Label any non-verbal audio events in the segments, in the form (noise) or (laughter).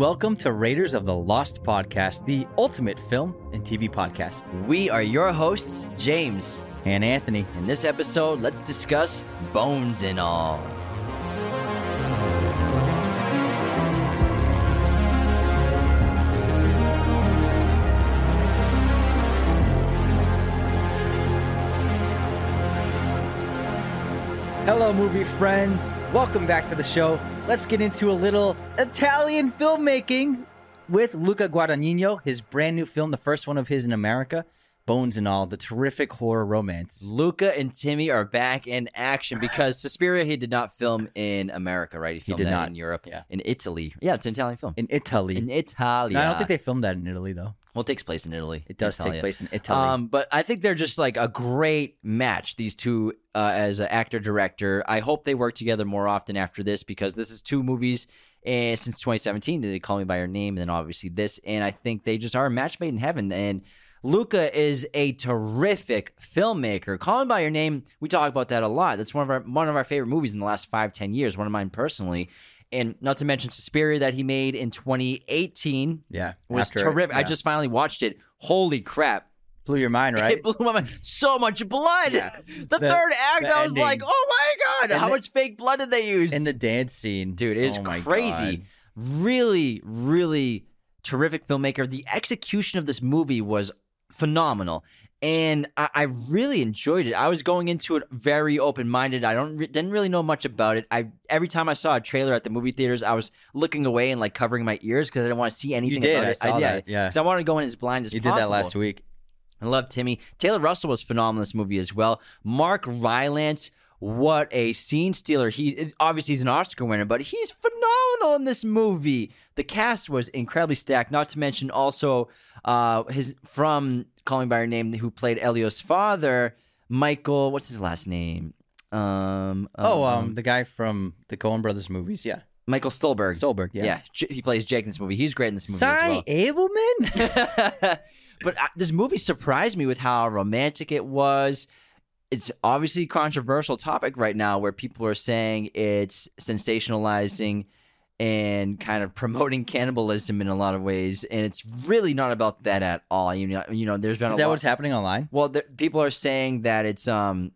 Welcome to Raiders of the Lost Podcast, the ultimate film and TV podcast. We are your hosts, James. And Anthony. In this episode, let's discuss Bones and All. Hello, movie friends. Welcome back to the show. Let's get into a little Italian filmmaking with Luca Guadagnino, his brand new film, the first one of his in America, Bones and All, the terrific horror romance. Luca and Timmy are back in action because (laughs) Suspiria he did not film in America, right? He filmed did that not. in Europe, Yeah. in Italy. Yeah, it's an Italian film. In Italy. In Italy. No, I don't think they filmed that in Italy, though. Well, it takes place in Italy. It does take place in Italy. Um, but I think they're just like a great match. These two uh, as an actor director. I hope they work together more often after this because this is two movies and since 2017 that they call me by your name, and then obviously this, and I think they just are a match made in heaven. And Luca is a terrific filmmaker. Call Me by Your Name, we talk about that a lot. That's one of our one of our favorite movies in the last five ten years. One of mine personally. And not to mention Suspiria that he made in 2018 yeah. was terrific. I yeah. just finally watched it. Holy crap. blew your mind, right? (laughs) It blew my mind. So much blood. Yeah. The, The- third act, the I was ending. like, oh my God, And how the- much fake blood did they use? In the dance scene. Dude, it is Oh crazy. God. Really, really terrific filmmaker. The execution of this movie was phenomenal. And I, I really enjoyed it. I was going into it very open minded. I don't didn't really know much about it. I every time I saw a trailer at the movie theaters, I was looking away and like covering my ears because I didn't want to see anything. You did, About I it. saw did. that, yeah. 'Cause I wanted to go in as blind as You did that last week. I love Timmy. Taylor Russell was phenomenal in this movie as well. Mark Rylance, what a scene stealer. He obviously he's an Oscar winner, but he's phenomenal in this movie. The cast was incredibly stacked. Not to mention also uh, his from Calling by Your Name, who played Elio's father, Michael. What's his last name? Um, Oh, um, the guy from the Coen Brothers movies. Yeah. Michael Stuhlbarg. Stuhlbarg. Yeah. Yeah, J- he plays Jake in this movie. He's great in this movie Sy as well. Ableman? (laughs) (laughs) but uh, this movie surprised me with how romantic it was. It's obviously a controversial topic right now where people are saying it's sensationalizing and kind of promoting cannibalism in a lot of ways, and it's really not about that at all. You know, you know, there's been Is a that lot. what's happening online? well, the, people are saying that it's um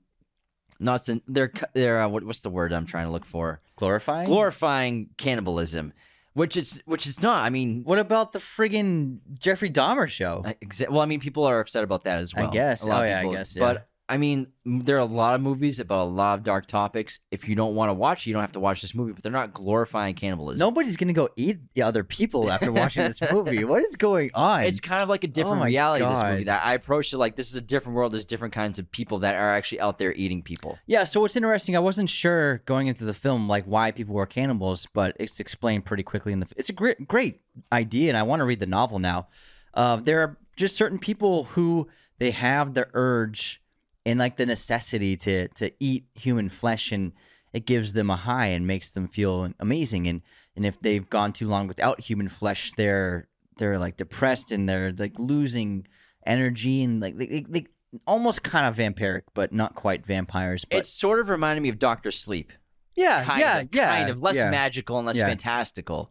not they're they're uh, what, what's the word I'm trying to look for Glorifying? glorifying cannibalism, which it's which it's not. I mean, what about the friggin' Jeffrey Dahmer show? I- exa- well, I mean, people are upset about that as well. I guess. A lot Oh, of yeah, I people- guess, yeah. But I mean, there are a lot of movies about a lot of dark topics. If you don't want to watch, it, you don't have to watch this movie. But they're not glorifying cannibalism. Nobody's gonna go eat the other people after watching this (laughs) movie. What is going on? It's kind of like a different Oh reality. This movie that I approached it like this is a different world. There's different kinds of people that are actually out there eating people. yeah. So what's interesting? I wasn't sure going into the film like why people were cannibals, but it's explained pretty quickly in the. It's a great, great idea, and I want to read the novel now. Uh, there are just certain people who they have the urge and like the necessity to to eat human flesh, and it gives them a high and makes them feel amazing. And and if they've gone too long without human flesh, they're they're like depressed and they're like losing energy and like they, they, they almost kind of vampiric, but not quite vampires. But It sort of reminded me of Doctor Sleep. yeah, Kind yeah, of, yeah, kind of less yeah. magical and less Yeah. fantastical.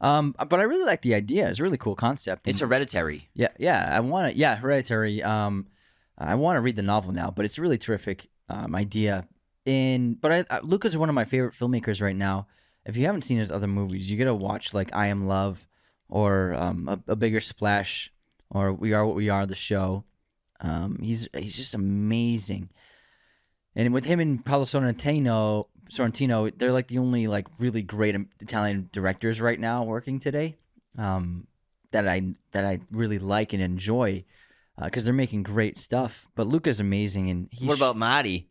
Um, but I really like the idea. It's a really cool concept. It's hereditary. yeah, yeah. I want to. Yeah, Hereditary. Um, I want to read the novel now, but it's a really terrific um, idea. In but I, uh, Luca's one of my favorite filmmakers right now. If you haven't seen his other movies, you gotta watch like I Am Love, or um, a, a Bigger Splash, or We Are What We Are, the show. Um, he's he's just amazing. And with him and Paolo Sorrentino, Sorrentino, they're like the only like really great Italian directors right now working today. Um, that I that I really like and enjoy because they're making great stuff. But Luca's amazing, and he's what about Marty?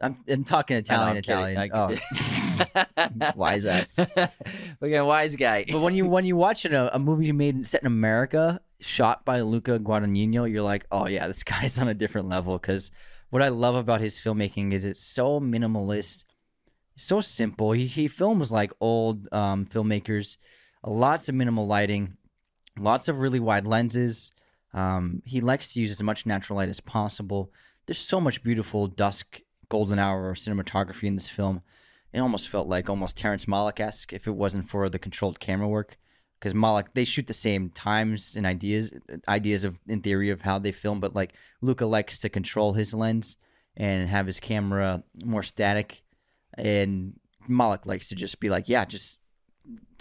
I'm, I'm talking Italian. Italian. I- Oh, (laughs) wise ass. (laughs) Look at wise guy. But when you when you watch it, a, a movie made set in America, shot by Luca Guadagnino, you're like, oh yeah, this (laughs) guy's on a different level. Because what I love about his filmmaking is it's so minimalist, so simple. He he films like old um, filmmakers, lots of minimal lighting, lots of really wide lenses. Um, he likes to use as much natural light as possible. There's so much beautiful dusk, golden hour cinematography in this film. It almost felt like almost Terrence Malick esque if it wasn't for the controlled camera work. because Malick, they shoot the same times and ideas ideas of in theory of how they film, but like Luca likes to control his lens and have his camera more static, and Malick likes to just be like, yeah, just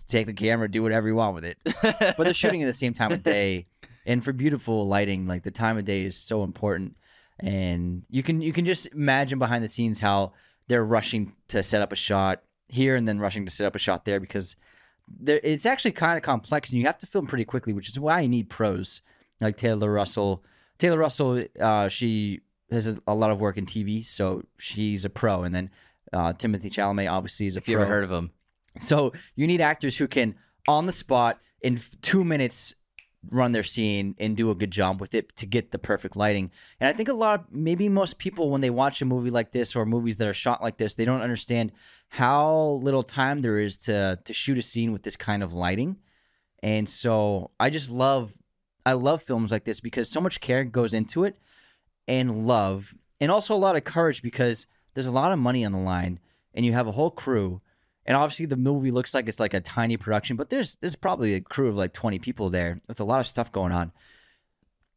take the camera, do whatever you want with it. (laughs) but they're shooting at the same time of day, and for beautiful lighting, like the time of day is so important, and you can you can just imagine behind the scenes how they're rushing to set up a shot here and then rushing to set up a shot there because there, it's actually kind of complex and you have to film pretty quickly, which is why you need pros like Taylor Russell. Taylor Russell, uh, she has a, a lot of work in TV, so she's a pro, and then uh, Timothée Chalamet obviously is a If you pro. ever heard of him, So you need actors who can, on the spot, in two minutes, run their scene and do a good job with it to get the perfect lighting. And I think a lot, of, maybe most people, when they watch a movie like this or movies that are shot like this, they don't understand how little time there is to to shoot a scene with this kind of lighting. And so I just love, I love films like this because so much care goes into it, and love, and also a lot of courage because there's a lot of money on the line, and you have a whole crew and obviously the movie looks like it's like a tiny production, but there's there's probably a crew of like 20 people there with a lot of stuff going on.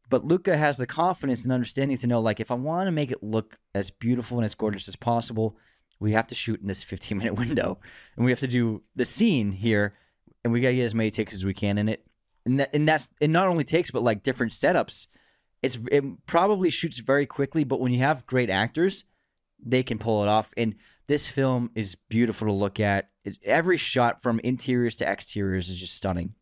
But Luca has the confidence and understanding to know like if I want to make it look as beautiful and as gorgeous as possible, we have to shoot in this 15 minute (laughs) window. And we have to do the scene here and we got to get as many takes as we can in it. And that and that's it not only takes but like different setups. It's it probably shoots very quickly, but when you have great actors, they can pull it off. And this film is beautiful to look at. It's, every shot from interiors to exteriors is just stunning.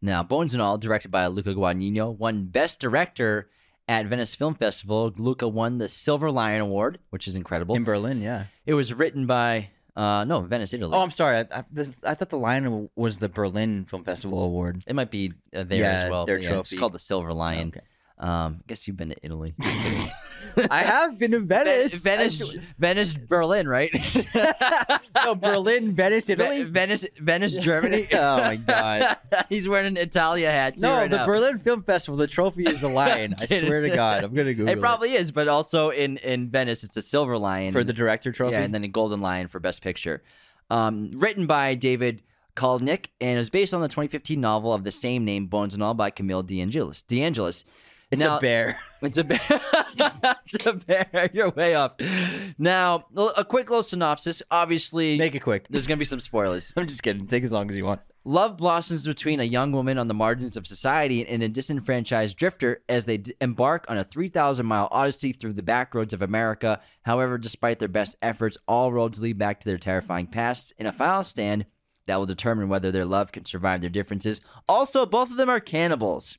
Now, Bones and All, directed by Luca Guadagnino, won Best Director at Venice Film Festival. Luca won the Silver Lion Award, which is incredible. In Berlin, yeah. It was written by, uh, no, Venice, Italy. Oh, I'm sorry. I, I, this, I thought the Lion was the Berlin Film Festival award. it might be uh, there Yeah, as well. their yeah, trophy. It's called the Silver Lion. Okay. Um, I guess you've been to Italy. (laughs) (laughs) I have been to Venice, Venice, Venice, Berlin, right? (laughs) no, Berlin, Venice, Ve- Italy. Venice, Venice, Germany. (laughs) oh my god. He's wearing an Italia hat too. No, right the now. Berlin Film Festival. The trophy is the (laughs) lion. I swear to God, I'm gonna Google It probably is, but also in in Venice, it's a silver lion for the director trophy. Yeah, and then a golden lion for best picture. Um, written by David Kajganich and is based on the 2015 novel of the same name, Bones and All, by Camille DeAngelis. DeAngelis. It's Now- a bear. (laughs) It's a bear. (laughs) it's a bear. (laughs) You're way off. Now, a quick little synopsis. Obviously, Make it quick. there's gonna be some spoilers. I'm just kidding. Take as long as you want. Love blossoms between a young woman on the margins of society and a disenfranchised drifter as they d- embark on a 3,000 mile odyssey through the back roads of America. However, despite their best efforts, all roads lead back to their terrifying pasts in a final stand that will determine whether their love can survive their differences. Also, both of them are cannibals.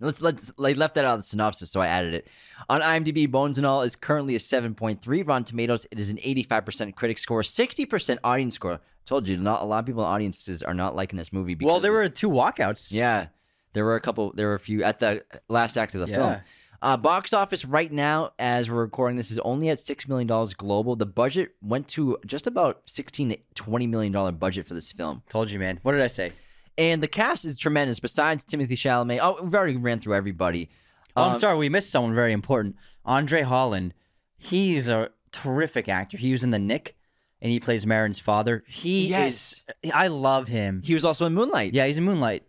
Let's let's they left that out of the synopsis, so I added it. On IMDb, Bones and All is currently a 7.3. Rotten Tomatoes, it is an 85% critic score, 60% audience score. Told you, not a lot of people in audiences are not liking this movie. Because Well, there were two walkouts. yeah, there were a couple. There were a few at the last act of the film. Uh, box office right now, as we're recording this, is only at six million dollars global. The budget went to just about sixteen to twenty million dollar budget for this film. Told you, man. What did I say? And the cast is tremendous. Besides Timothée Chalamet, oh, we've already ran through everybody. Oh, Um, I'm sorry, we missed someone very important. Andre Holland. He's a terrific actor. He was in The Knick, and he plays Marin's father. He Yes. is. I love him. He was also in Moonlight. yeah, he's in Moonlight.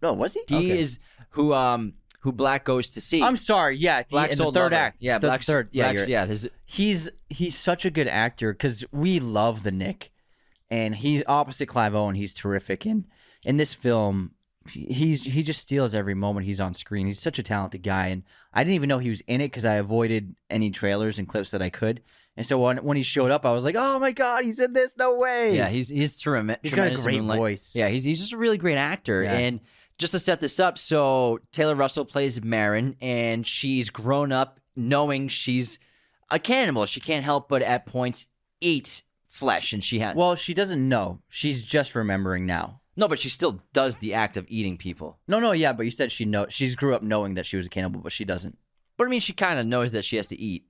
No, was he? he Okay. is who um who Black goes to see. I'm sorry. Yeah, Black in the third Lover. act. Yeah, the Black third. Yeah, Black- you're- yeah. His, he's he's such a good actor because we love the Knick, and he's opposite Clive Owen. He's terrific, and in this film, he- he's he just steals every moment he's on screen. He's such a talented guy, and I didn't even know he was in it because I avoided any trailers and clips that I could. And so when when he showed up, I was like, "Oh my god, he's in this! No way!" yeah, he's he's trem- he's got a great voice. Yeah, he's he's just a really great actor. Yeah. And just to set this up, so Taylor Russell plays Marin, and she's grown up knowing she's a cannibal. She can't help but at points eat flesh, and she has Well, she doesn't know. She's just remembering now. No, but she still does the act of eating people. No, no, yeah, but you said she know she's grew up knowing that she was a cannibal, but she doesn't. But I mean, she kind of knows that she has to eat.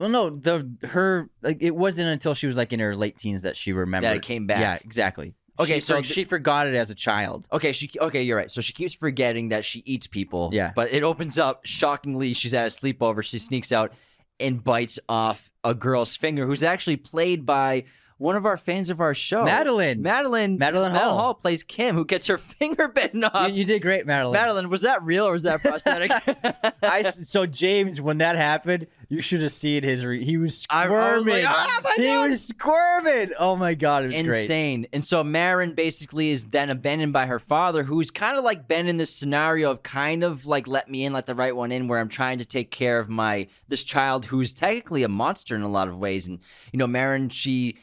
Well, no, the her like it wasn't until she was like in her late teens that she remembered That it came back. Yeah, exactly. Okay, She so for- th- she forgot it as a child. Okay, she okay, you're right. So she keeps forgetting that she eats people. Yeah. But it opens up shockingly. She's at a sleepover. She sneaks out and bites off a girl's finger, who's actually played by one of our fans of our show, Madeline. Madeline, Madeline Hall. plays Kim, who gets her (laughs) finger bitten off. you, you did great, Madeline. Madeline, was that real or was that prosthetic? (laughs) I so James, when that happened, you should have seen his. Re- he was I- I was squirming. like, "Ah, my he God." was squirming. Oh my god, it was great. insane. And so Marin basically is then abandoned by her father, who's kind of like been in this scenario of kind of like let me in, let the right one in, where I'm trying to take care of my this child who's technically a monster in a lot of ways. And you know, Marin, she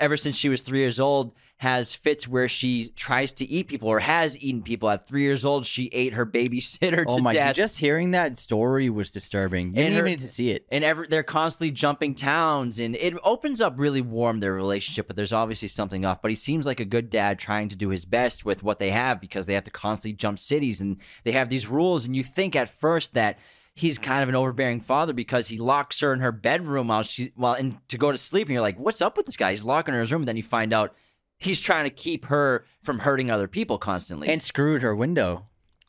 ever since she was three years old has fits where she tries to eat people or has eaten people. At three years old, she ate her babysitter Oh to my! death. Just hearing that story was disturbing. You And didn't her- even need to see it. and ever they're constantly jumping towns and it opens up really warm their relationship but there's obviously something off but he seems like a good dad trying to do his best with what they have because they have to constantly jump cities and they have these rules and you think at first that he's kind of an overbearing father because he locks her in her bedroom while she while and to go to sleep and you're like what's up with this guy he's locking her in his room and then you find out he's trying to keep her from hurting other people constantly And screwed her window.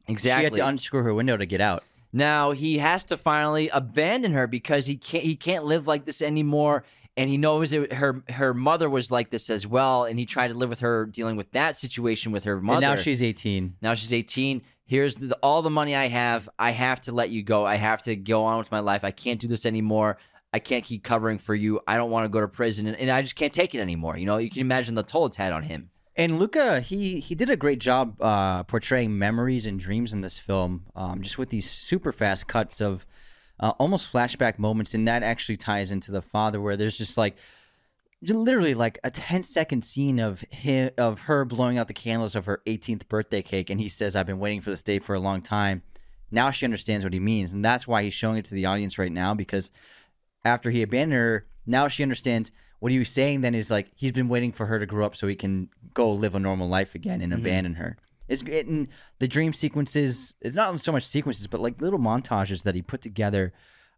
exactly She had to unscrew her window to get out. now he has to finally abandon her because he can't he can't live like this anymore. And he knows it, her her mother was like this as well, and he tried to live with her, dealing with that situation with her mother. And now she's 18. now she's eighteen. Here's the, all the money I have. I have to let you go. I have to go on with my life. I can't do this anymore. I can't keep covering for you. I don't want to go to prison, and, and I just can't take it anymore. You know, you can imagine the toll it's had on him. And Luca, he he did a great job uh, portraying memories and dreams in this film, um, just with these super fast cuts of uh, almost flashback moments, and that actually ties into the father, where there's just like literally like a 10 second scene of him of her blowing out the candles of her 18th birthday cake, and he says, "I've been waiting for this day for a long time." Now she understands what he means, and that's why he's showing it to the audience right now because after he abandoned her, now she understands what he was saying. Then is like he's been waiting for her to grow up so he can go live a normal life again and mm-hmm. abandon her. It's and the dream sequences. It's not so much sequences, but like little montages that he put together,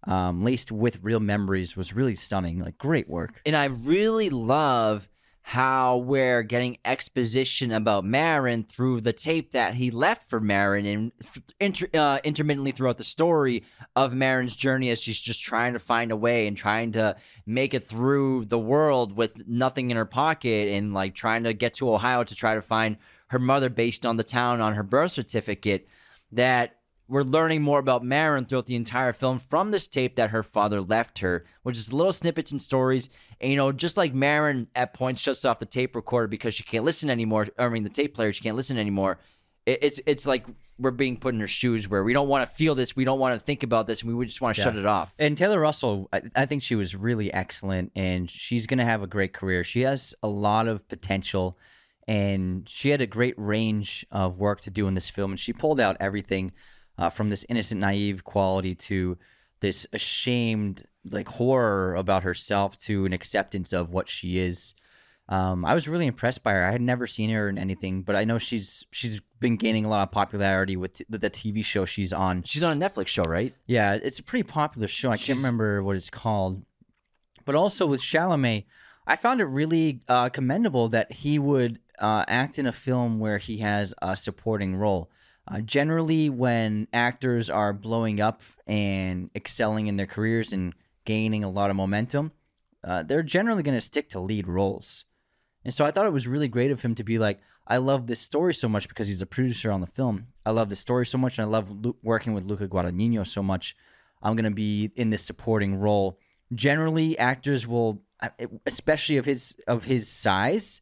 um, laced with real memories, was really stunning. Like great work. And I really love how we're getting exposition about Marin through the tape that he left for Marin and inter- uh, intermittently throughout the story of Marin's journey as she's just trying to find a way and trying to make it through the world with nothing in her pocket and like trying to get to Ohio to try to find her mother based on the town on her birth certificate that we're learning more about Marin throughout the entire film from this tape that her father left her, which is little snippets and stories. And, you know, just like Marin at points shuts off the tape recorder because she can't listen anymore. I mean, the tape player, she can't listen anymore. It, it's it's like we're being put in her shoes where we don't want to feel this, we don't want to think about this, and we just want to shut it off. And Taylor Russell, I, I think she was really excellent, and she's going to have a great career. She has a lot of potential, and she had a great range of work to do in this film, and she pulled out everything uh, from this innocent, naive quality to this ashamed, like horror about herself to an acceptance of what she is. Um, I was really impressed by her. I had never seen her in anything, but I know she's she's been gaining a lot of popularity with t- the TV show she's on. She's on a Netflix show, right? Yeah, it's a pretty popular show. I She's- can't remember what it's called. But also with Chalamet, I found it really uh, commendable that he would uh, act in a film where he has a supporting role. Uh, generally, when actors are blowing up and excelling in their careers and gaining a lot of momentum, uh, they're generally going to stick to lead roles. And so I thought it was really great of him to be like, I love this story so much because he's a producer on the film. I love the story so much, and I love working with Luca Guadagnino so much. I'm going to be in this supporting role. Generally, actors will, uh, especially of his of his size,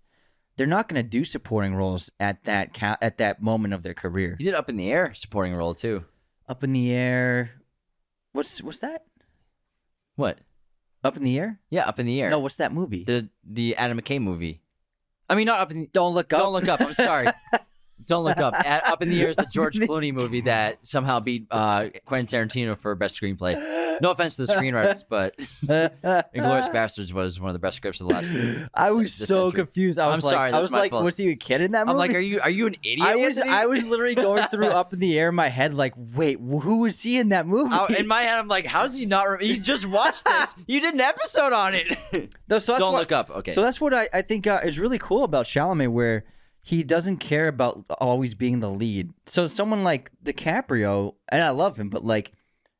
they're not going to do supporting roles at that ca- at that moment of their career. He did Up in the Air supporting role too. Up in the air, what's what's that? What? Up in the air? Yeah, Up in the Air. No, what's that movie? the the Adam McKay movie. I mean, not Up in the Don't look up. Don't look up. I'm sorry. (laughs) Don't look up. At, up in the air is the George Clooney movie that somehow beat uh, Quentin Tarantino for best screenplay. (laughs) (laughs) No offense to the screenwriters, but (laughs) Inglourious Basterds was one of the best scripts of the last. I was so century. confused. I was like, sorry, I was like, fault. was he a kid in that movie? I'm like, are you are you an idiot? I was Anthony? I was (laughs) literally going through up in the air in my head, like, wait, who was he in that movie? I- in my head, I'm like, how's he not? Re- you just watched this. You did an episode on it. No, so Don't what- look up. Okay. So that's what I, I think uh, is really cool about Chalamet, where he doesn't care about always being the lead. So someone like DiCaprio, and I love him, but like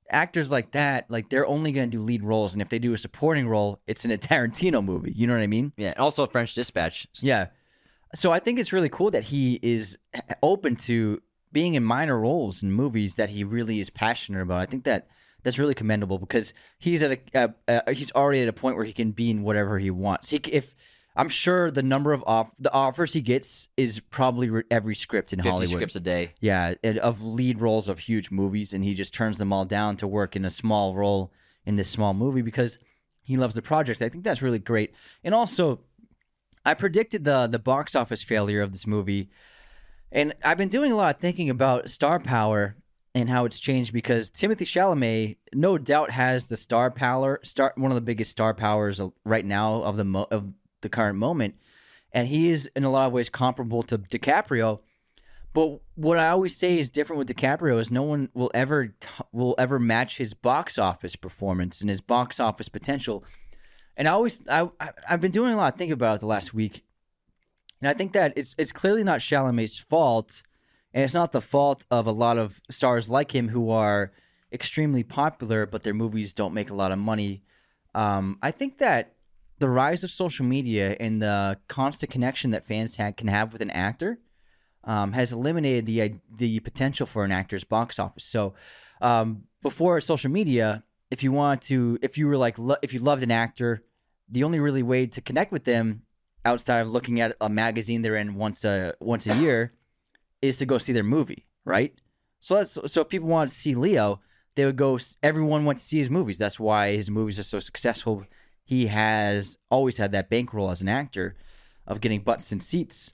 actors like that, like they're only going to do lead roles, and if they do a supporting role, it's in a (laughs) Tarantino movie. You know what I mean? Yeah. And also French Dispatch. Yeah. So I think it's really cool that he is (clears throat) open to being in minor roles in movies that he really is passionate about. I think that that's really commendable because he's at a uh, he's already at a point where he can be in whatever he wants. He if I'm sure the number of off the offers he gets is probably re- every script in 50 Hollywood. scripts a day. Yeah, and of lead roles of huge movies, and he just turns them all down to work in a small role in this small movie because he loves the project. I think that's really great. And also, I predicted the the box office failure of this movie, and I've been doing a lot of thinking about star power and how it's changed because Timothée Chalamet, no doubt, has the star power, star one of the biggest star powers right now of the mo- of the current moment, and he is in a lot of ways comparable to DiCaprio. But what I always say is different with DiCaprio is no one will ever will ever match his box office performance and his box office potential. And I always I I- I've been doing a lot of thinking about it the last week, and I think that it's it's clearly not Chalamet's fault, and it's not the fault of a lot of stars like him who are extremely popular, but their movies don't make a lot of money. Um, I think that the rise of social media and the constant connection that fans ha- can have with an actor um, has eliminated the the potential for an actor's box office. So um, before social media, if you want to, if you were like, lo- if you loved an actor, the only really way to connect with them outside of looking at a magazine they're in once a once a year is to go see their movie, right? So that's so if people wanted to see Leo, they would go. Everyone went to see his movies. That's why his movies are so successful. He has always had that bankroll as an actor of getting butts in seats.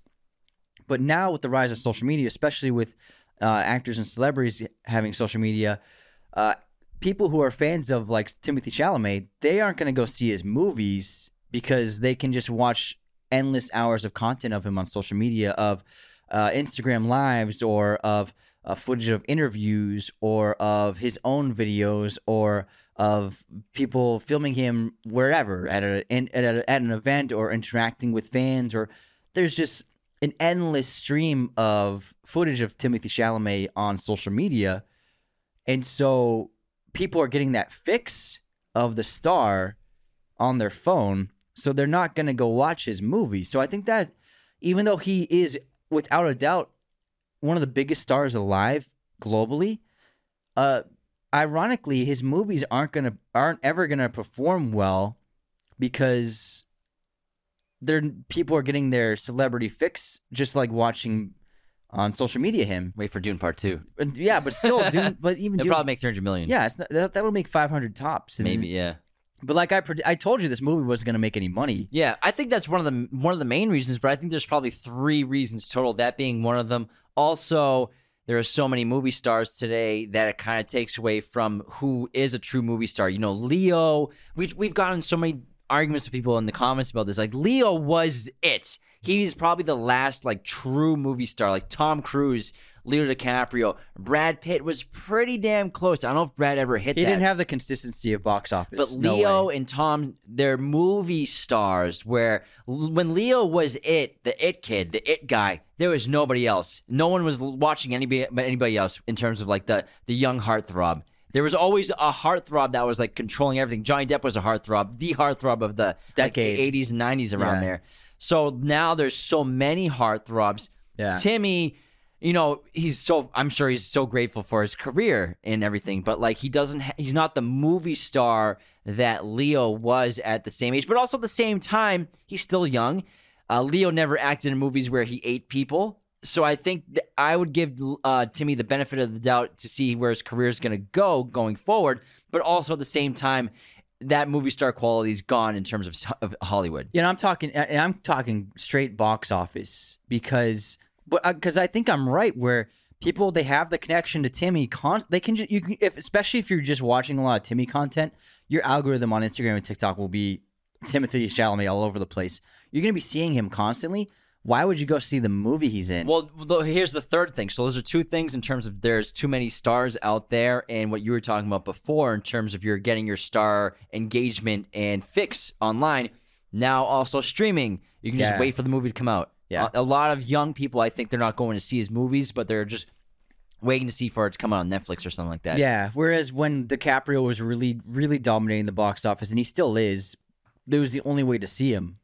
But now with the rise of social media, especially with uh, actors and celebrities having social media, uh, people who are fans of like Timothée Chalamet, they aren't going to go see his movies because they can just watch endless hours of content of him on social media of uh, Instagram lives or of uh, footage of interviews or of his own videos or of people filming him wherever at a, in, at, a, at an event or interacting with fans or there's just an endless stream of footage of Timothée Chalamet on social media. And so people are getting that fix of the star on their phone so they're not going to go watch his movie. So I think that even though he is without a doubt one of the biggest stars alive globally uh ironically his movies aren't to aren't ever going to perform well because they're people are getting their celebrity fix just like watching on social media him Wait for Dune Part Two. and yeah but still (laughs) Dune, but even It'll Dune, probably make three hundred million. yeah it's not, that, that would make 500 tops and- maybe. Yeah. but like i i told you this movie wasn't going to make any money Yeah, I think that's one of the one of the main reasons, but I think there's probably three reasons total. That being one of them. Also, there are so many movie stars today that it kind of takes away from who is a true movie star. You know, Leo. We we've gotten so many arguments with people in the comments about this. Like Leo was it. He's probably the last like true movie star. Like Tom Cruise, Leo DiCaprio, Brad Pitt was pretty damn close. I don't know if Brad ever hit he that. didn't have the consistency of box office But No Leo way. and Tom, they're movie stars. Where when Leo was it, the it kid, the it guy, there was nobody else. No one was watching anybody, anybody else in terms of like the the young heartthrob. There was always a heartthrob that was like controlling everything. Johnny Depp was a heartthrob, the heartthrob of the Decade. like, 80s and 90s around Yeah. there. So now there's so many heartthrobs. Yeah. Timmy, you know, he's so I'm sure he's so grateful for his career and everything, but like he doesn't ha- he's not the movie star that Leo was at the same age, but also at the same time, he's still young. Uh, Leo never acted in movies where he ate people. So I think th- I would give uh, Timmy the benefit of the doubt to see where his career is going to go going forward, but also at the same time, that movie star quality is gone in terms of, of Hollywood. Yeah, and I'm talking, and I'm talking straight box office because, but uh, because I think I'm right where people they have the connection to Timmy. Con- they can just you can if especially if you're just watching a lot of Timmy content, your algorithm on Instagram and TikTok will be Timothée Chalamet all over the place. You're gonna be seeing him constantly. Why would you go see the movie he's in? Well, here's the third thing. So those are two things in terms of there's too many stars out there, and what you were talking about before in terms of you're getting your star engagement and fix online. Now also streaming, you can Yeah. just wait for the movie to come out. Yeah. a, a lot of young people, I think they're not going to see his movies, but they're just waiting to see for it to come out on Netflix or something like that. Yeah. Whereas when DiCaprio was really, really dominating the box office, and he still is, there was the only way to see him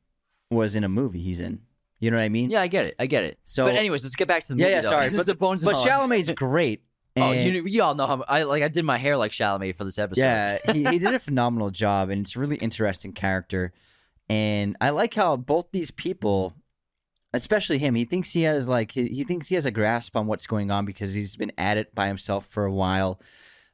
was in a movie he's in. You know what I mean? Yeah, I get it. I get it. So- but anyways, let's get back to the Yeah, movie. yeah, though. sorry. But- the bones. But. Chalamet's great. (laughs) Oh, you, you all know how I like. I did my hair like Chalamet for this episode. Yeah, (laughs) he, he did a phenomenal job, and it's a really interesting character. And I like how both these people, especially him, he thinks he has like he, he thinks he has a grasp on what's going on because he's been at it by himself for a while,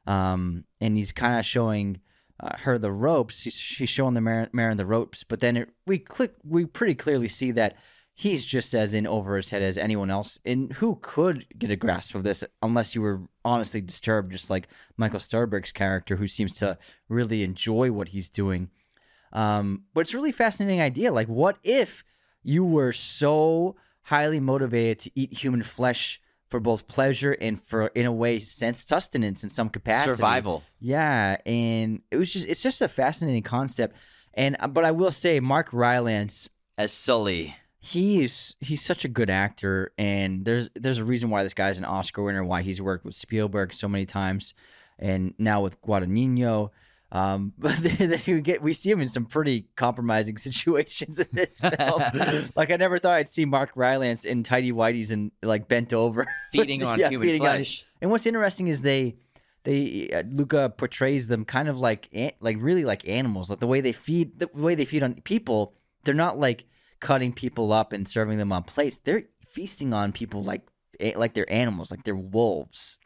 um, and he's kind of showing uh, her the ropes. He's, she's showing the Marin, Marin the ropes, but then it, we click we pretty clearly see that he's just as in over his head as anyone else. And who could get a grasp of this unless you were honestly disturbed, just like Michael Stuhlbarg's character, who seems to really enjoy what he's doing. Um, but it's a really fascinating idea. Like, what if you were so highly motivated to eat human flesh for both pleasure and for, in a way, sense sustenance in some capacity? survival. Yeah, and it was just it's just a fascinating concept. And uh, but I will say, Mark Rylance as Sully. he is he's such a good actor and there's there's a reason why this guy's an oscar winner why he's worked with spielberg so many times and now with guadagnino um, (laughs) but then we get we see him in some pretty compromising (laughs) situations in this film. (laughs) like I never thought I'd see Mark Rylance in tidy whities and like bent over, Feeding on Yeah, human feeding on- flesh. and what's interesting is they they uh, Luca portrays them kind of like an- like really like animals. Like the way they feed the way they feed on people, they're not like cutting people up and serving them on plates. They're feasting on people like like they're animals, like they're wolves.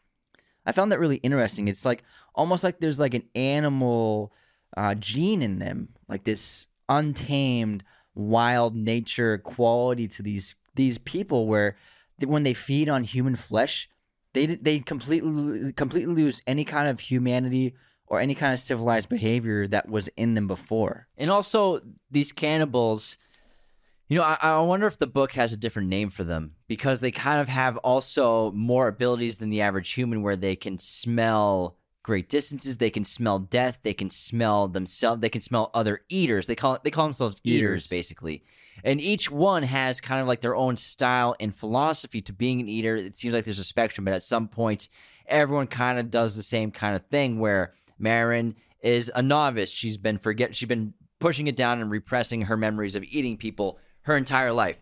I found that really interesting. It's like almost like there's like an animal uh, gene in them, like this untamed wild nature quality to these these people where when they feed on human flesh they they completely completely lose any kind of humanity or any kind of civilized behavior that was in them before. And also these cannibals, you know, I, I wonder if the book has a different name for them because they kind of have also more abilities than the average human where they can smell great distances, they can smell death, they can smell themselves, they can smell other eaters. They call it they call themselves eaters, Eaters. basically. And each one has kind of like their own style and philosophy to being an eater. It seems like there's a spectrum, but at some point everyone kind of does the same kind of thing where Marin is a novice. She's been forget she's been pushing it down and repressing her memories of eating people her entire life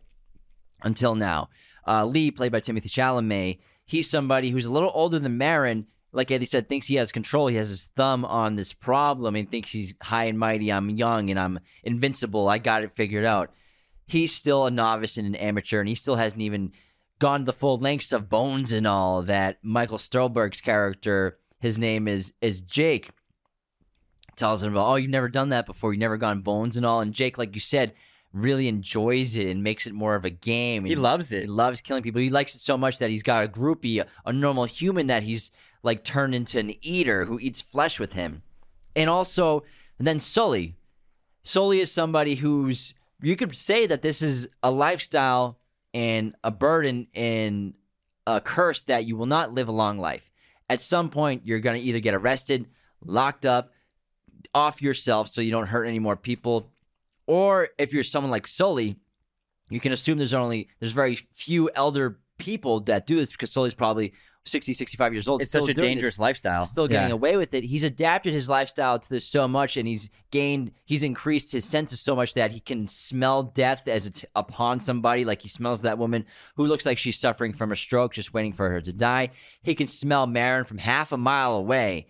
until now. Uh, Lee, played by Timothée Chalamet, he's somebody who's a little older than Marin. Like Eddie said, thinks he has control. He has his thumb on this problem and thinks he's high and mighty. I'm young and I'm invincible. I got it figured out. He's still a novice and an amateur, and he still hasn't even gone the full lengths of bones and all that Michael Stuhlbarg's character, his name is is Jake, tells him about, oh, you've never done that before. You've never gone bones and all. And Jake, like you said, really enjoys it and makes it more of a game. He And loves it. He loves killing people. He likes it so much that he's got a groupie, a, a normal human that he's like turned into an eater who eats flesh with him. And also, and then Sully. Sully is somebody who's, you could say that this is a lifestyle and a burden and a curse that you will not live a long life. At some point, you're going to either get arrested, locked up, off yourself so you don't hurt any more people. Or if you're someone like Sully, you can assume there's only there's very few elder people that do this because Sully's probably 60, 65 years old. It's still such a dangerous this, lifestyle. still getting Yeah. away with it. He's adapted his lifestyle to this so much and he's gained he's increased his senses so much that he can smell death as it's upon somebody like he smells that woman who looks like she's suffering from a stroke just waiting for her to die. He can smell Marin from half a mile away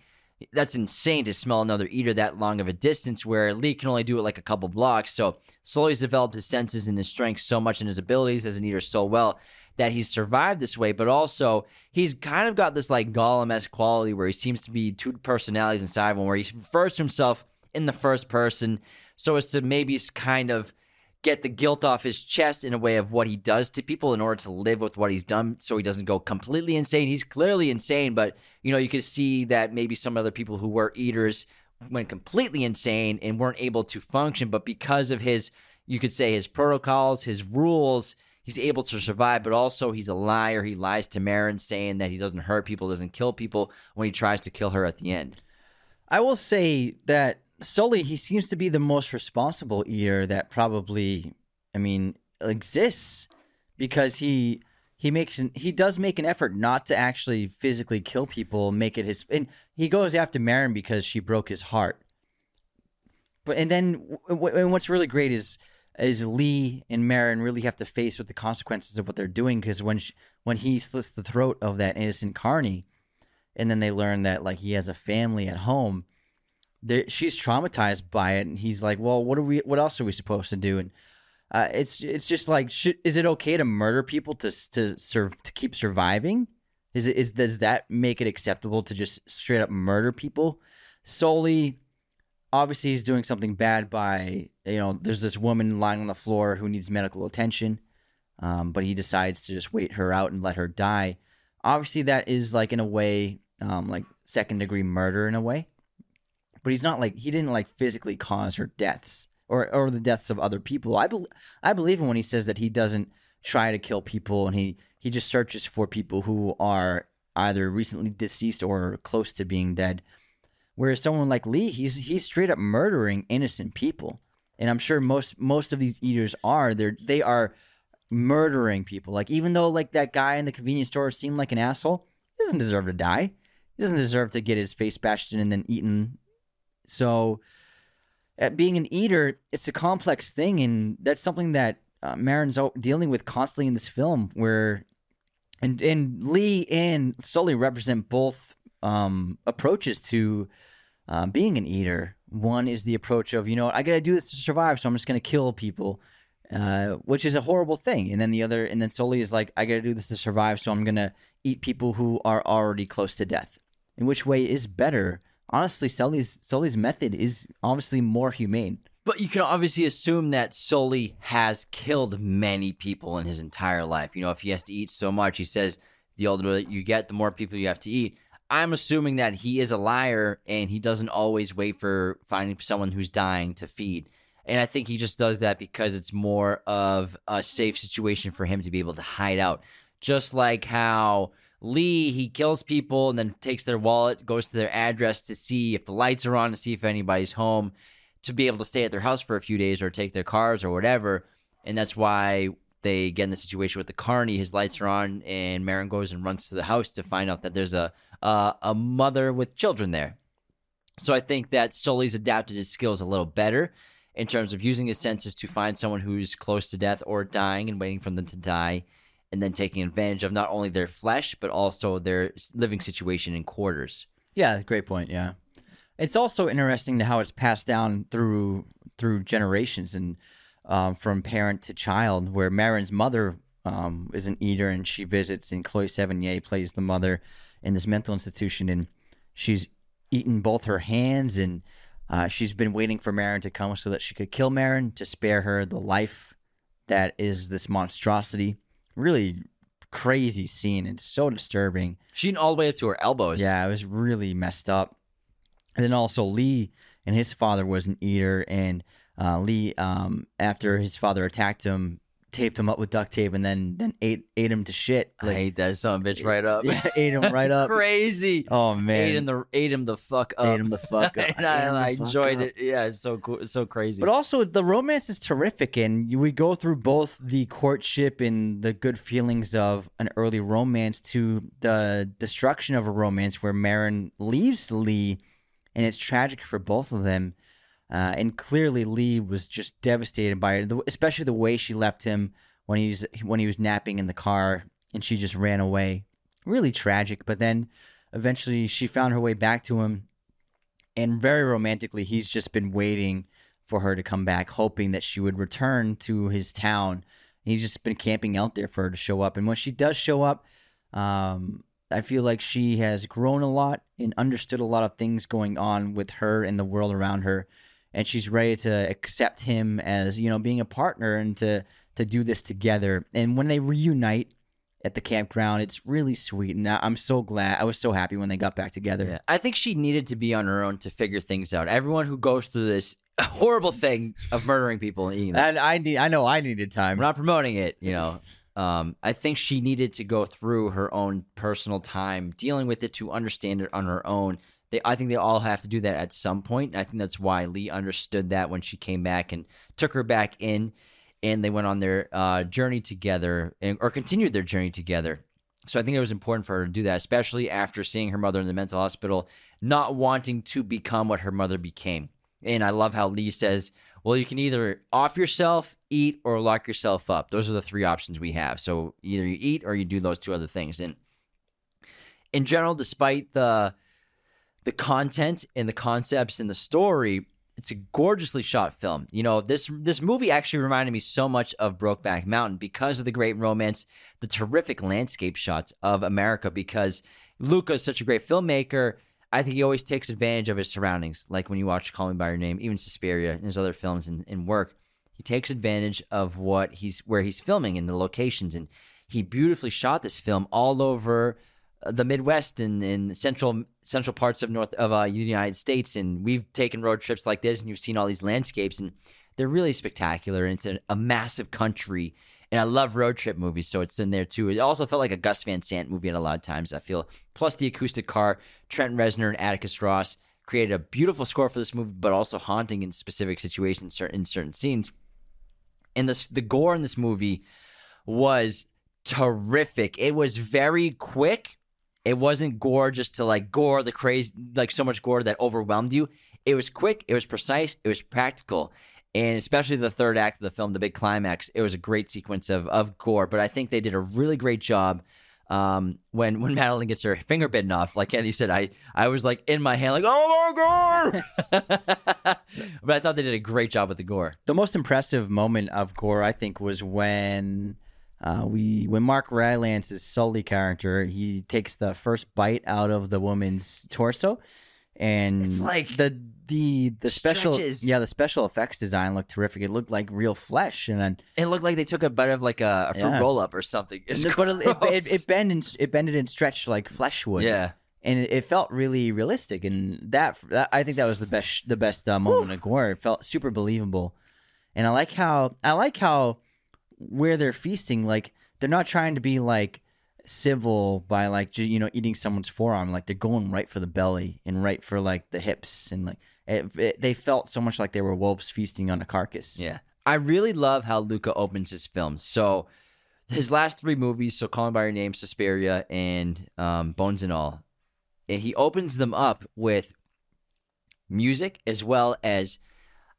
that's insane to smell another eater that long of a distance where Lee can only do it like a couple blocks. So slowly Sully's developed his senses and his strength so much and his abilities as an eater so well that he's survived this way, but also he's kind of got this like Gollum-esque quality where he seems to be two personalities inside him, where he refers to himself in the first person so as to maybe kind of get the guilt off his chest in a way of what he does to people in order to live with what he's done so he doesn't go completely insane. He's clearly insane, but you know, you can see that maybe some other people who were eaters went completely insane and weren't able to function, but because of his you could say his protocols, his rules, he's able to survive, but also he's a liar. He lies to Marin saying that he doesn't hurt people, doesn't kill people when he tries to kill her at the end. I will say that Sully, he seems to be the most responsible eater that probably, I mean, exists because he he makes an, he does make an effort not to actually physically kill people, make it his and he goes after Marin because she broke his heart. But and then and what's really great is is Lee and Marin really have to face with the consequences of what they're doing because when she, when he slits the throat of that innocent Carney, and then they learn that like he has a family at home, she's traumatized by it, and he's like, "Well, what are we? What else are we supposed to do?" And uh, it's it's just like, should, is it okay to murder people to to serve to keep surviving? Is it is does that make it acceptable to just straight up murder people solely? Obviously, he's doing something bad by you know. There's this woman lying on the floor who needs medical attention, um, but he decides to just wait her out and let her die. Obviously, that is like in a way, um, like second degree murder in a way. But he's not like he didn't like physically cause her deaths or or the deaths of other people. I bel I believe him when he says that he doesn't try to kill people and he he just searches for people who are either recently deceased or close to being dead. Whereas someone like Lee, he's he's straight up murdering innocent people, and I'm sure most most of these eaters are they're they are murdering people. Like even though like that guy in the convenience store seemed like an asshole, he doesn't deserve to die. He doesn't deserve to get his face bashed in and then eaten. So, at being an eater, it's a complex thing, and that's something that uh, Marin's dealing with constantly in this film. Where, and and Lee and Sully represent both um, approaches to uh, being an eater. One is the approach of you know I got to do this to survive, so I'm just going to kill people, uh, which is a horrible thing. And then the other, and then Sully is like I got to do this to survive, so I'm going to eat people who are already close to death. In which way is better? Honestly, Sully's Sully's method is obviously more humane. But you can obviously assume that Sully has killed many people in his entire life. You know, if he has to eat so much, he says the older you get, the more people you have to eat. I'm assuming that he is a liar and he doesn't always wait for finding someone who's dying to feed. And I think he just does that because it's more of a safe situation for him to be able to hide out. Just like how Lee, he kills people and then takes their wallet, goes to their address to see if the lights are on, to see if anybody's home, to be able to stay at their house for a few days or take their cars or whatever. And that's why they get in the situation with the Carney. His lights are on, and Marin goes and runs to the house to find out that there's a a, a mother with children there. So I think that Sully's adapted his skills a little better in terms of using his senses to find someone who's close to death or dying and waiting for them to die, and then taking advantage of not only their flesh but also their living situation in quarters. Yeah, great point. Yeah, it's also interesting to how it's passed down through through generations and um, from parent to child. Where Marin's mother um, is an eater and she visits, and Chloe Sevigny plays the mother in this mental institution, and she's eaten both her hands, and uh, she's been waiting for Marin to come so that she could kill Marin to spare her the life that is this monstrosity. Really crazy scene. It's so disturbing. She eaten all the way up to her elbows. Yeah, it was really messed up. And then also Lee and his father was an eater, and uh, Lee, um, after his father attacked him, taped him up with duct tape, and then then ate ate him to shit. I hate that son of a bitch right up. yeah, (laughs) ate him right up. Crazy. Oh man, Ate him the ate him the fuck up. ate him the fuck up. (laughs) and I, Ate I enjoyed up. it. Yeah, it's so cool. It's so crazy. But also, the romance is terrific, and we go through both the courtship and the good feelings of an early romance to the destruction of a romance where Marin leaves Lee, and it's tragic for both of them. Uh, and clearly, Lee was just devastated by it, especially the way she left him when he's when he was napping in the car, and she just ran away. Really tragic. But then, eventually, she found her way back to him, and very romantically, he's just been waiting for her to come back, hoping that she would return to his town. He's just been camping out there for her to show up. And when she does show up, um, I feel like she has grown a lot and understood a lot of things going on with her and the world around her. And she's ready to accept him as, you know, being a partner and to, to do this together. And when they reunite at the campground, it's really sweet. And I'm so glad. I was so happy when they got back together. Yeah. I think she needed to be on her own to figure things out. Everyone who goes through this (laughs) horrible thing of murdering people and eating them. And I need, I know I needed time. I'm not promoting it, you know. Um, I think she needed to go through her own personal time dealing with it to understand it on her own. They, I think they all have to do that at some point. I think that's why Lee understood that when she came back and took her back in. and they went on their uh, journey together, and, or continued their journey together. So I think it was important for her to do that, especially after seeing her mother in the mental hospital, not wanting to become what her mother became. And I love how Lee says, "Well, you can either off yourself, eat, or lock yourself up. Those are the three options we have. So either you eat or you do those two other things." And in general, despite the the content and the concepts and the story, it's a gorgeously shot film. You know, this this movie actually reminded me so much of Brokeback Mountain because of the great romance, the terrific landscape shots of America. Because Luca is such a great filmmaker, I think he always takes advantage of his surroundings. Like when you watch Call Me by Your Name, even Suspiria and his other films and, and work, he takes advantage of what he's where he's filming and the locations, and he beautifully shot this film all over the Midwest and, and central central parts of North of uh, the United States, and we've taken road trips like this, and you've seen all these landscapes, and they're really spectacular. And it's a, a massive country, and I love road trip movies, so it's in there too. It also felt like a Gus Van Sant movie at a lot of times. I feel. Plus the acoustic car, Trent Reznor and Atticus Ross created a beautiful score for this movie, but also haunting in specific situations, in certain scenes. And the the gore in this movie was terrific. It was very quick it wasn't gore just to like gore the crazy, like so much gore that overwhelmed you. It was quick, it was precise, it was practical. And especially the third act of the film, the big climax, it was a great sequence of, of gore. But I think they did a really great job um, when when (laughs) Madeline gets her finger bitten off, like Andy said, I I was like in my hand, like oh my god! (laughs) (laughs) but I thought they did a great job with the gore. The most impressive moment of gore, I think, was when uh, we when Mark Rylance's Sully character, he takes the first bite out of the woman's torso, and It's like the the the special stretches. yeah the special effects design looked terrific. It looked like real flesh, and then It looked like they took a bite of like a, a fruit Yeah. roll up or something. It's but it, it, gross. it, it bend and it bended and stretched like flesh would. yeah. and it, it felt really realistic and that, that i think that was the best the best uh, moment of gore it felt super believable and i like how i like how where they're feasting like they're not trying to be like civil by like you know eating someone's forearm like they're going right for the belly and right for like the hips and like it, it, they felt so much like they were wolves feasting on a carcass Yeah. I really love how Luca opens his films. So his last three movies, so Call Me by Your Name, Suspiria, and um, Bones and All, and he opens them up with music as well as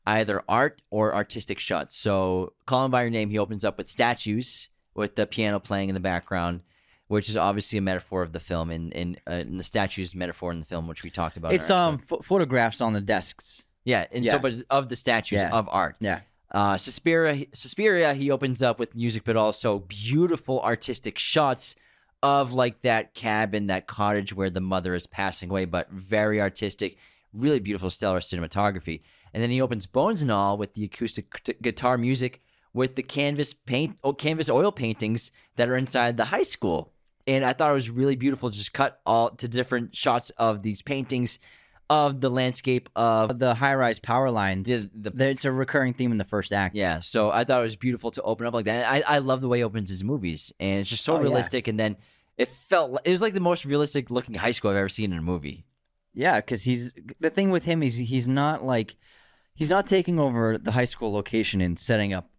either art or artistic shots. So Call Him by Your Name, he opens up with statues with the piano playing in the background. Which is obviously a metaphor of the film, and, and, uh, and the statues metaphor in the film, which we talked about. it's um ph- photographs on the desks yeah, and yeah. so but of the statues Yeah. of art. yeah Uh, Suspiria, Suspiria, he opens up with music, but also beautiful artistic shots of like that cabin, that cottage where the mother is passing away, but very artistic, really beautiful, stellar cinematography. And then he opens Bones and All with the acoustic t- guitar music with the canvas paint, oh, canvas oil paintings that are inside the high school. And I thought it was really beautiful. to Just cut all to different shots of these paintings of the landscape of the high-rise power lines The- the- it's a recurring theme in the first act Yeah, so I thought it was beautiful to open up like that. I, I love the way he opens his movies, and it's just so Oh, yeah. realistic. And then it felt it was like the most realistic looking high school I've ever seen in a movie. Yeah, because he's the thing with him is he's not like he's not taking over the high school location and setting up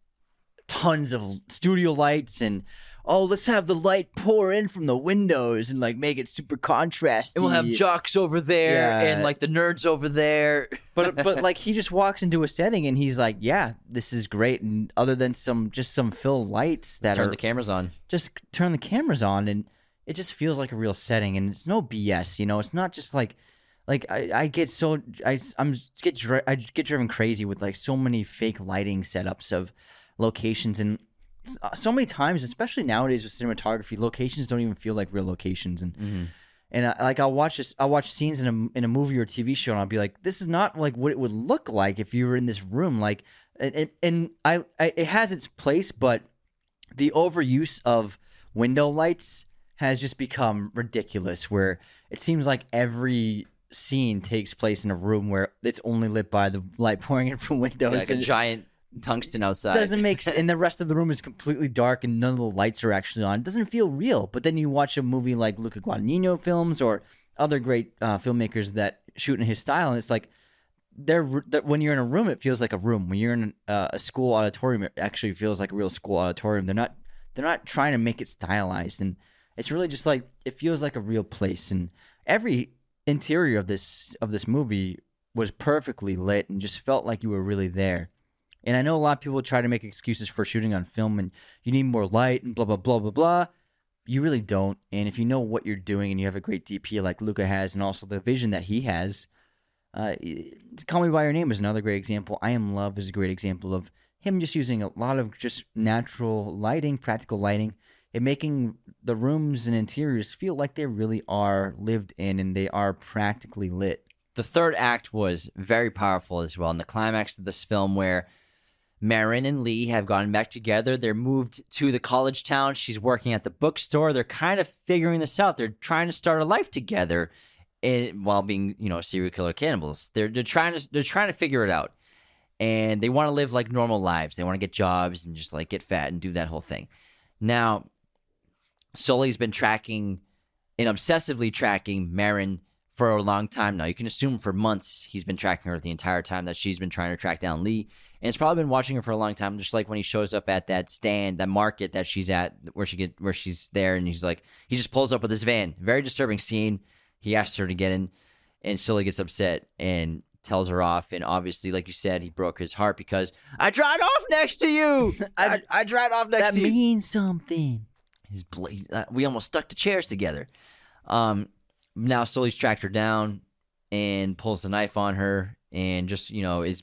tons of studio lights and oh let's have the light pour in from the windows and like make it super contrasty. And we'll have jocks over there Yeah. and like the nerds over there. but (laughs) but like he just walks into a setting and he's like, yeah, this is great. And other than some just some fill lights that Turn are the cameras on. just turn the cameras on and it just feels like a real setting and it's no BS, you know. It's not just like like I, I get so I I'm get dri- I get driven crazy with like so many fake lighting setups of locations and uh, so many times, especially nowadays with cinematography, locations don't even feel like real locations and Mm-hmm. and I, like I'll watch this I'll watch scenes in a in a movie or TV show and I'll be like this is not like what it would look like if you were in this room like and and, and I, I it has its place but the overuse of window lights has just become ridiculous where it seems like every scene takes place in a room where it's only lit by the light pouring in from windows like a giant tungsten outside. doesn't make sense and the (laughs) rest of the room is completely dark and none of the lights are actually on it doesn't feel real but then you watch a movie like Luca Guadagnino films or other great uh, filmmakers that shoot in his style and it's like they're that when you're in a room, it feels like a room. When you're in uh, a school auditorium, it actually feels like a real school auditorium. They're not they're not trying to make it stylized, and it's really just like it feels like a real place. And every interior of this of this movie was perfectly lit and just felt like you were really there. And I know a lot of people try to make excuses for shooting on film and you need more light and blah blah blah blah blah. You really don't. And if you know what you're doing and you have a great DP like Luca has and also the vision that he has, uh, Call Me by Your Name is another great example. I Am Love is a great example of him just using a lot of just natural lighting, practical lighting, and making the rooms and interiors feel like they really are lived in and they are practically lit. The third act was very powerful as well. In the climax of this film, where Marin and Lee have gotten back together. They're moved to the college town. She's working at the bookstore. They're kind of figuring this out. They're trying to start a life together, and while being you know serial killer cannibals. They're they're trying to they're trying to figure it out, and they want to live like normal lives. They want to get jobs and just like get fat and do that whole thing. Now, Sully's been tracking and obsessively tracking Marin for a long time now. You can assume for months he's been tracking her the entire time that she's been trying to track down Lee. And it's probably been watching her for a long time, just like when he shows up at that stand, that market that she's at, where she get where she's there, and he's like, he just pulls up with his van. Very disturbing scene. He asks her to get in, and Sully gets upset and tells her off. And obviously, like you said, he broke his heart because I dried off next to you. (laughs) I, I dried off next that to you. That means something. His blade. Uh, we almost stuck the chairs together. Um, now Sully's tracked her down and pulls the knife on her, and just you know is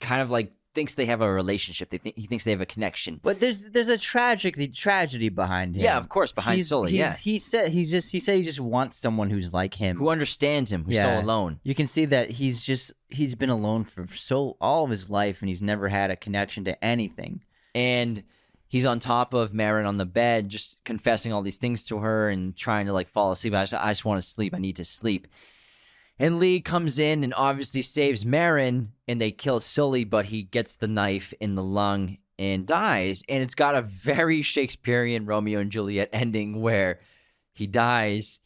kind of like thinks they have a relationship. They think he thinks they have a connection. But there's there's a tragedy tragedy behind him. Yeah, of course, behind he's, Sully. he's- yeah, he said he's just he said he just wants someone who's like him. who understands him? Who's Yeah. so alone. you can see that he's just he's been alone for so all of his life and he's never had a connection to anything. and he's on top of Marin on the bed, just confessing all these things to her and trying to like fall asleep. I just, I just want to sleep. I need to sleep. And Lee comes in and obviously saves Marin, and they kill Sully, but he gets the knife in the lung and dies. And it's got a very Shakespearean Romeo and Juliet ending where he dies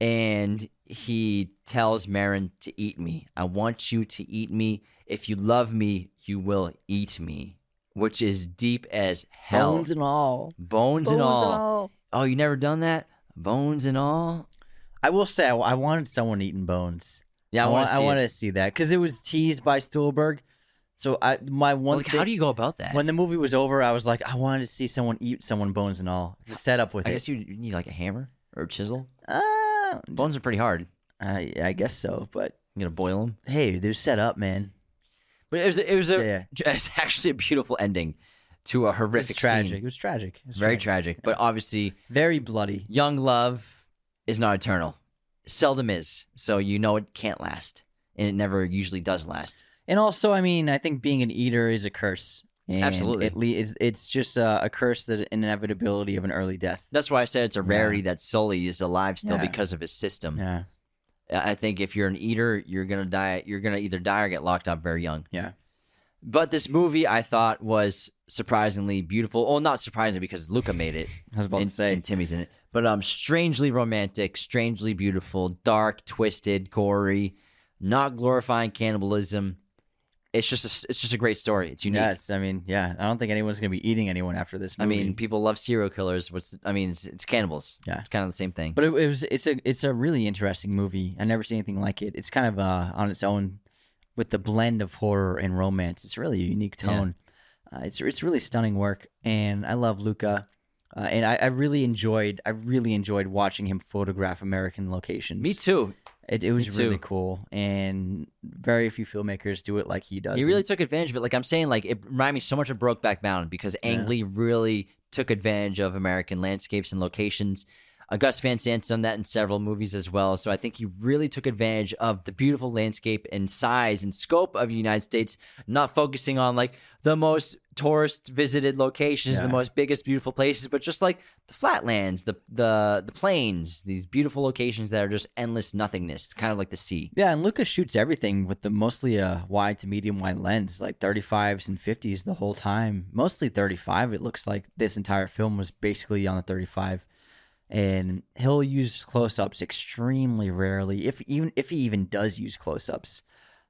and he tells Marin to eat me. I want you to eat me. If you love me, you will eat me, which is deep as hell. Bones and all. Bones and all. Oh, you never done that? Bones and all? I will say I, I wanted someone eating bones. Yeah, I, I, want want to I see want to see that because it was teased by Stuhlbarg. So I my one Like, thing, how do you go about that? when the movie was over, I was like, I wanted to see someone eat someone bones and all. The setup with I it. guess you you need like a hammer or a chisel. Uh, Bones are pretty hard. I, I guess so, but You gonna boil them. hey, they're set up, man. But it was it was a Yeah. (laughs) it's actually a beautiful ending to a It horrific tragic. scene. It was tragic. It was Very tragic. tragic. But obviously, Very bloody. young love is not eternal. Seldom is. So you know it can't last, and it never usually does last. And also, I mean, I think being an eater is a curse. And Absolutely. It le- it's, it's just a, a curse that an inevitability of an early death. That's why I said it's a Yeah. rarity that Sully is alive still Yeah. because of his system. Yeah. I think if you're an eater, you're gonna die. You're gonna either die or get locked up very young. Yeah. But this movie, I thought, was surprisingly beautiful. Well, not surprising because Luca made it, (laughs) I was about and, to say. and Timmy's in it. But um, strangely romantic, strangely beautiful, dark, twisted, gory, not glorifying cannibalism. It's just a, it's just a great story. It's unique. Yes, I mean, yeah. I don't think anyone's gonna be eating anyone after this I mean, people love serial killers. What's I mean, it's, it's cannibals. Yeah. it's kind of the same thing. but it, it was it's a it's a really interesting movie. I never seen anything like it. It's kind of uh, on its own with the blend of horror and romance. It's really a unique Yeah. tone. Uh, it's it's really stunning work, and I love Luca. Uh, and I, I really enjoyed I really enjoyed watching him photograph American locations. Me too. It, it was really cool, and very few filmmakers do it like he does. He really took advantage of it. Like I'm saying, like it reminded me so much of Brokeback Mountain because Ang Yeah. Lee really took advantage of American landscapes and locations. Uh, Gus Van Sant's done that in several movies as well. So I think he really took advantage of the beautiful landscape and size and scope of the United States, not focusing on like the most tourist visited locations, the most biggest beautiful places, but just like the flatlands, the the the plains, these beautiful locations that are just endless nothingness. It's kind of like the sea. Yeah, and Lucas shoots everything with the mostly a wide to medium wide lens, like 35s and 50s the whole time. Mostly 35. It looks like this entire film was basically on the 35. And he'll use close-ups extremely rarely, if even if he even does use close-ups.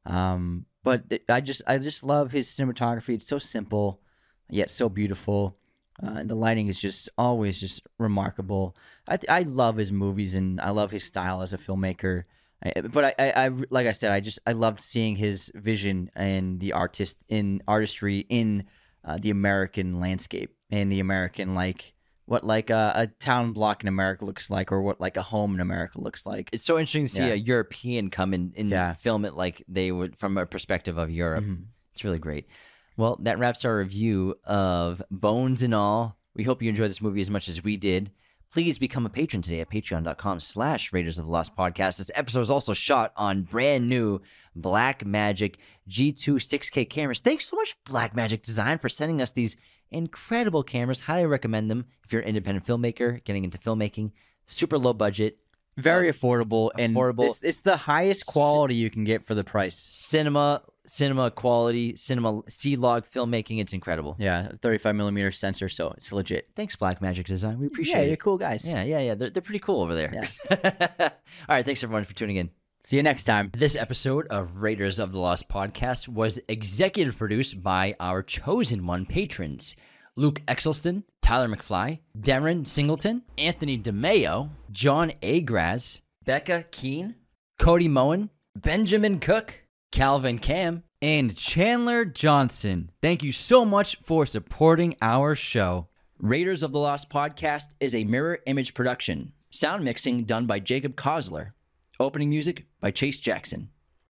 Um, but I just I just love his cinematography. It's so simple, yet so beautiful. Uh, and the lighting is just always just remarkable. I th- I love his movies and I love his style as a filmmaker. I, but I, I, I like I said, I just I loved seeing his vision and the artist in artistry in uh, the American landscape and the American like what like a, a town block in America looks like or what like a home in America looks like. It's so interesting to see Yeah. a European come in and Yeah. film it like they would from a perspective of Europe. Mhm. It's really great. Well, that wraps our review of Bones and All. We hope you enjoyed this movie as much as we did. Please become a patron today at patreon.com slash Raiders of the Lost Podcast. This episode is also shot on brand new Blackmagic G2 6K cameras. Thanks so much, Blackmagic Design, for sending us these incredible cameras. Highly recommend them if you're an independent filmmaker getting into filmmaking. Super low budget, Very uh, affordable and Affordable. It's, it's the highest quality you can get for the price. cinema, cinema quality, cinema C-log filmmaking. It's incredible. Yeah, 35 millimeter sensor, so it's legit. Thanks, Blackmagic Design. We appreciate yeah, it. you're cool guys. Yeah, yeah, yeah. They're, they're pretty cool over there. (laughs) All right. Thanks, everyone, for tuning in. See you next time. This episode of Raiders of the Lost podcast was executive produced by our chosen one patrons Luke Exelston, Tyler McFly, Darren Singleton, Anthony DeMeo, John Agraz, Becca Keene, Cody Moen, Benjamin Cook, Calvin Cam, and Chandler Johnson. Thank you so much for supporting our show. Raiders of the Lost podcast is a mirror image production. Sound mixing done by Jacob Kosler. Opening music by Chase Jackson.